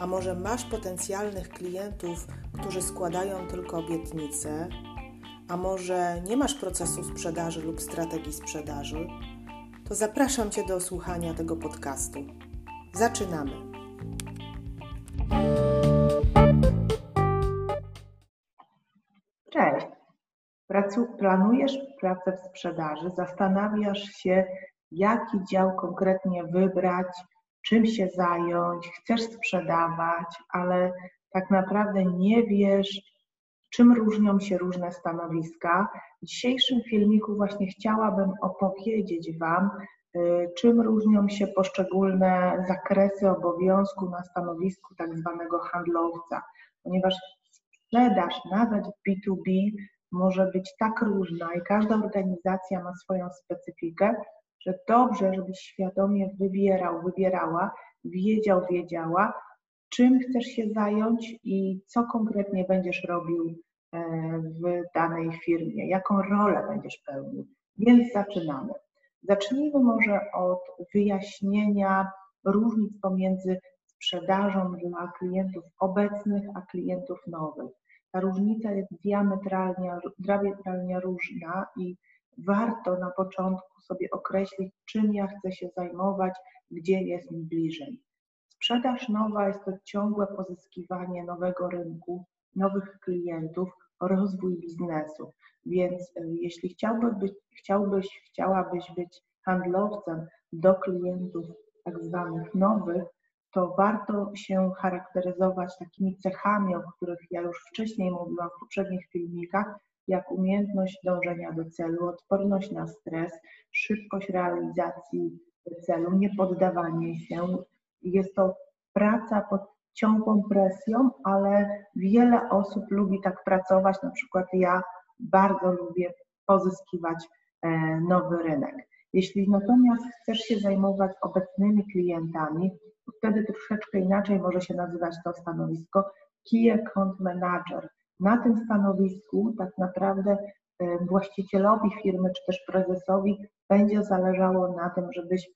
a może masz potencjalnych klientów, którzy składają tylko obietnice, a może nie masz procesu sprzedaży lub strategii sprzedaży, to zapraszam Cię do słuchania tego podcastu. Zaczynamy. Cześć. Pracu, planujesz pracę w sprzedaży, zastanawiasz się, jaki dział konkretnie wybrać, czym się zająć, chcesz sprzedawać, ale tak naprawdę nie wiesz, czym różnią się różne stanowiska. W dzisiejszym filmiku właśnie chciałabym opowiedzieć Wam, y, czym różnią się poszczególne zakresy obowiązku na stanowisku tak zwanego handlowca, ponieważ sprzedaż nawet w B2B może być tak różna i każda organizacja ma swoją specyfikę, że dobrze, żebyś świadomie wybierał, wybierała, wiedział, wiedziała, czym chcesz się zająć i co konkretnie będziesz robił e, w danej firmie, jaką rolę będziesz pełnił. Więc zaczynamy. Zacznijmy może od wyjaśnienia różnic pomiędzy sprzedażą dla klientów obecnych a klientów nowych. Ta różnica jest diametralnie, diametralnie różna i warto na początku sobie określić, czym ja chcę się zajmować, gdzie jest mi bliżej. Sprzedaż nowa jest to ciągłe pozyskiwanie nowego rynku, nowych klientów, rozwój biznesu. Więc e, jeśli chciałbyś, być, chciałbyś, chciałabyś być handlowcem do klientów tak zwanych nowych, to warto się charakteryzować takimi cechami, o których ja już wcześniej mówiłam w poprzednich filmikach, jak umiejętność dążenia do celu, odporność na stres, szybkość realizacji celu, niepoddawanie się. Jest to praca pod ciągłą presją, ale wiele osób lubi tak pracować, na przykład ja bardzo lubię pozyskiwać e, nowy rynek. Jeśli natomiast chcesz się zajmować obecnymi klientami, wtedy troszeczkę inaczej może się nazywać to stanowisko Key Account Manager na tym stanowisku tak naprawdę e, właścicielowi firmy czy też prezesowi będzie zależało na tym, żebyś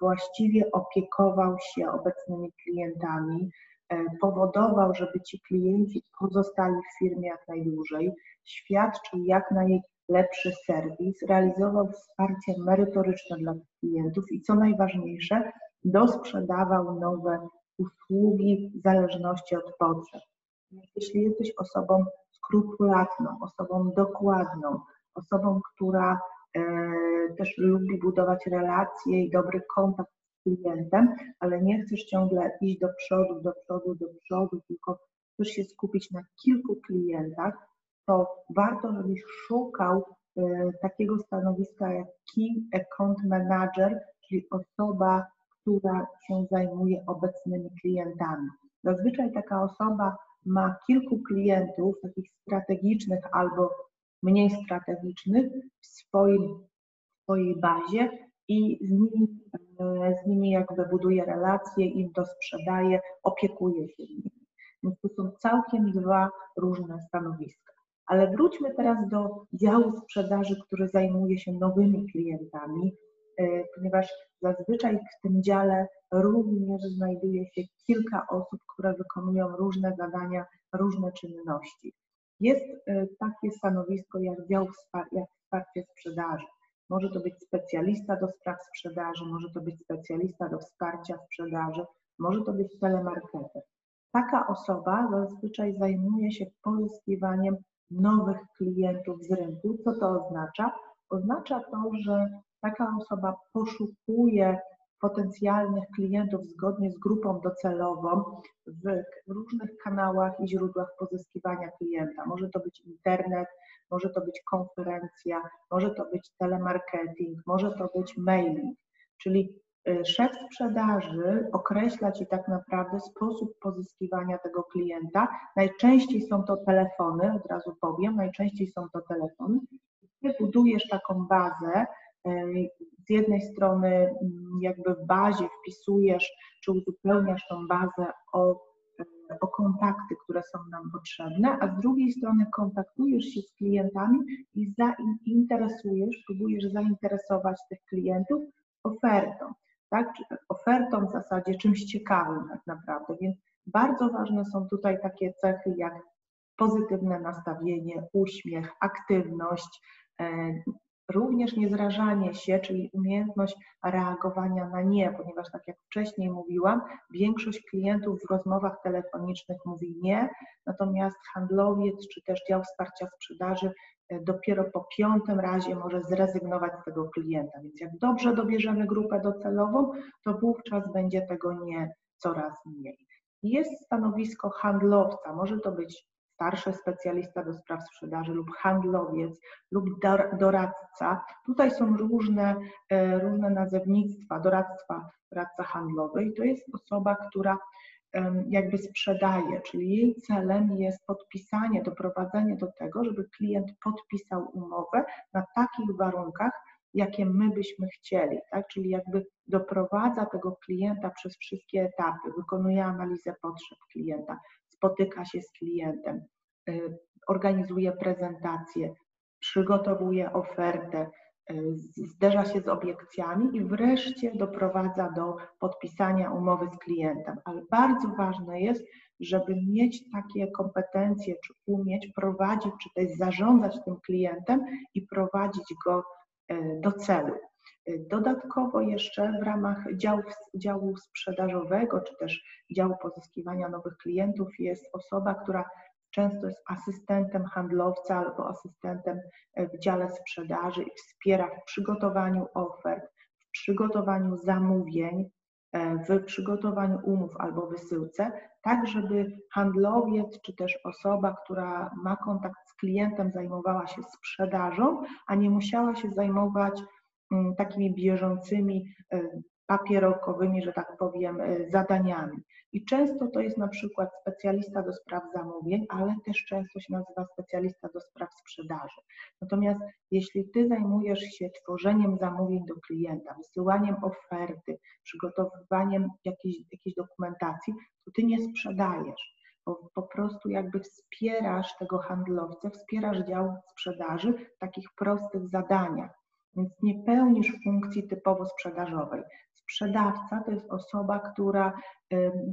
właściwie opiekował się obecnymi klientami, e, powodował, żeby ci klienci pozostali w firmie jak najdłużej, świadczył jak najlepszy serwis, realizował wsparcie merytoryczne dla klientów i co najważniejsze, dosprzedawał nowe usługi w zależności od potrzeb. Jeśli jesteś osobą skrupulatną, osobą dokładną, osobą, która e, też lubi budować relacje i dobry kontakt z klientem, ale nie chcesz ciągle iść do przodu, do przodu, do przodu, tylko chcesz się skupić na kilku klientach, to warto, żebyś szukał e, takiego stanowiska jak Key Account Manager, czyli osoba, która się zajmuje obecnymi klientami. Zazwyczaj taka osoba ma kilku klientów, takich strategicznych albo mniej strategicznych w swoim, swojej bazie i z nimi, e, z nimi jakby buduje relacje, im to sprzedaje, opiekuje się nimi. Więc to są całkiem dwa różne stanowiska. Ale wróćmy teraz do działu sprzedaży, który zajmuje się nowymi klientami, ponieważ zazwyczaj w tym dziale również znajduje się kilka osób, które wykonują różne zadania, różne czynności. Jest e, takie stanowisko jak dział jak wsparcie sprzedaży. Może to być specjalista do spraw sprzedaży, może to być specjalista do wsparcia sprzedaży, może to być telemarketer. Taka osoba zazwyczaj zajmuje się pozyskiwaniem nowych klientów z rynku. Co to oznacza? Oznacza to, że taka osoba poszukuje potencjalnych klientów zgodnie z grupą docelową w różnych kanałach i źródłach pozyskiwania klienta. Może to być internet, może to być konferencja, może to być telemarketing, może to być mailing. Czyli Y, szef sprzedaży określa Ci tak naprawdę sposób pozyskiwania tego klienta. Najczęściej są to telefony, od razu powiem, najczęściej są to telefony. Ty budujesz taką bazę, z jednej strony mm, jakby w bazie wpisujesz, czy uzupełniasz tą bazę o, o kontakty, które są nam potrzebne, a z drugiej strony kontaktujesz się z klientami i zainteresujesz, próbujesz zainteresować tych klientów ofertą tak? ofertą w zasadzie, czymś ciekawym tak naprawdę. Więc bardzo ważne są tutaj takie cechy jak pozytywne nastawienie, uśmiech, aktywność, również niezrażanie się, czyli umiejętność reagowania na nie, ponieważ tak jak wcześniej mówiłam, większość klientów w rozmowach telefonicznych mówi nie, natomiast handlowiec czy też dział wsparcia sprzedaży E, dopiero po piątym razie może zrezygnować z tego klienta. Więc jak dobrze dobierzemy grupę docelową, to wówczas będzie tego nie coraz mniej. Jest stanowisko handlowca, może to być starszy specjalista do spraw sprzedaży lub handlowiec lub doradca. Tutaj są różne, e, różne nazewnictwa, doradztwa, doradca handlowy i to jest osoba, która jakby sprzedaje, czyli jej celem jest podpisanie, doprowadzenie do tego, żeby klient podpisał umowę na takich warunkach, jakie my byśmy chcieli, tak? Czyli jakby doprowadza tego klienta przez wszystkie etapy, wykonuje analizę potrzeb klienta, spotyka się z klientem, y, organizuje prezentację, przygotowuje ofertę, zderza się z obiekcjami i wreszcie doprowadza do podpisania umowy z klientem. Ale bardzo ważne jest, żeby mieć takie kompetencje, czy umieć prowadzić, czy też zarządzać tym klientem i prowadzić go e, do celu. E, dodatkowo jeszcze w ramach działu, działu sprzedażowego, czy też działu pozyskiwania nowych klientów jest osoba, która często jest asystentem handlowca albo asystentem e, w dziale sprzedaży i wspiera w przygotowaniu ofert, w przygotowaniu zamówień, e, w przygotowaniu umów albo wysyłce, tak żeby handlowiec czy też osoba, która ma kontakt z klientem, zajmowała się sprzedażą, a nie musiała się zajmować takimi bieżącymi e, papierokowymi, że tak powiem, e, zadaniami. I często to jest na przykład specjalista do spraw zamówień, ale też często się nazywa specjalista do spraw sprzedaży. Natomiast jeśli Ty zajmujesz się tworzeniem zamówień do klienta, wysyłaniem oferty, przygotowywaniem jakiejś, jakiejś dokumentacji, to Ty nie sprzedajesz. Bo po prostu jakby wspierasz tego handlowcę, wspierasz dział sprzedaży w takich prostych zadaniach, więc nie pełnisz funkcji typowo sprzedażowej. Sprzedawca to jest osoba, która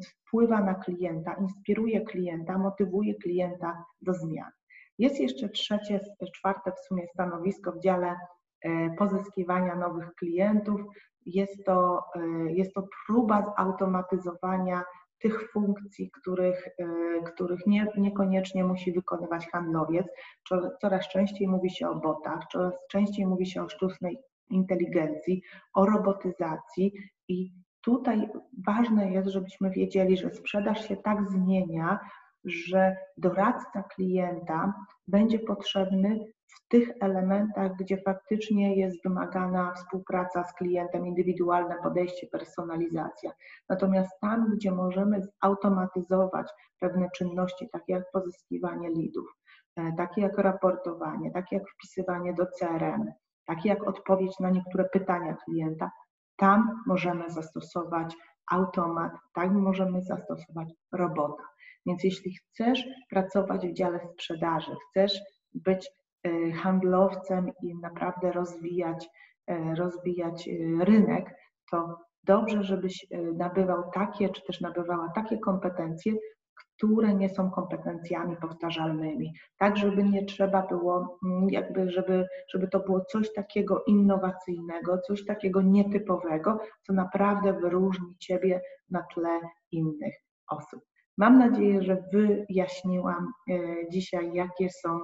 wpływa na klienta, inspiruje klienta, motywuje klienta do zmian. Jest jeszcze trzecie, czwarte w sumie stanowisko w dziale e, pozyskiwania nowych klientów. Jest to, e, jest to próba zautomatyzowania tych funkcji, których, e, których nie, niekoniecznie musi wykonywać handlowiec. Coraz częściej mówi się o botach, coraz częściej mówi się o sztucznej inteligencji, o robotyzacji i tutaj ważne jest, żebyśmy wiedzieli, że sprzedaż się tak zmienia, że doradca klienta będzie potrzebny tych elementach, gdzie faktycznie jest wymagana współpraca z klientem, indywidualne podejście, personalizacja. Natomiast tam, gdzie możemy zautomatyzować pewne czynności, takie jak pozyskiwanie lidów, e, takie jak raportowanie, takie jak wpisywanie do CRM, takie jak odpowiedź na niektóre pytania klienta, tam możemy zastosować automat, tam możemy zastosować robota. Więc jeśli chcesz pracować w dziale sprzedaży, chcesz być handlowcem i naprawdę rozwijać, e, rozwijać e, rynek, to dobrze, żebyś nabywał takie, czy też nabywała takie kompetencje, które nie są kompetencjami powtarzalnymi, tak żeby nie trzeba było, mm, jakby, żeby, żeby to było coś takiego innowacyjnego, coś takiego nietypowego, co naprawdę wyróżni Ciebie na tle innych osób. Mam nadzieję, że wyjaśniłam e, dzisiaj, jakie są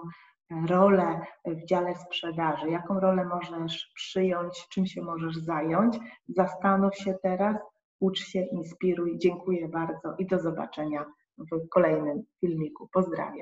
role w dziale sprzedaży, jaką rolę możesz przyjąć, czym się możesz zająć. Zastanów się teraz, ucz się, inspiruj. Dziękuję bardzo i do zobaczenia w kolejnym filmiku. Pozdrawiam.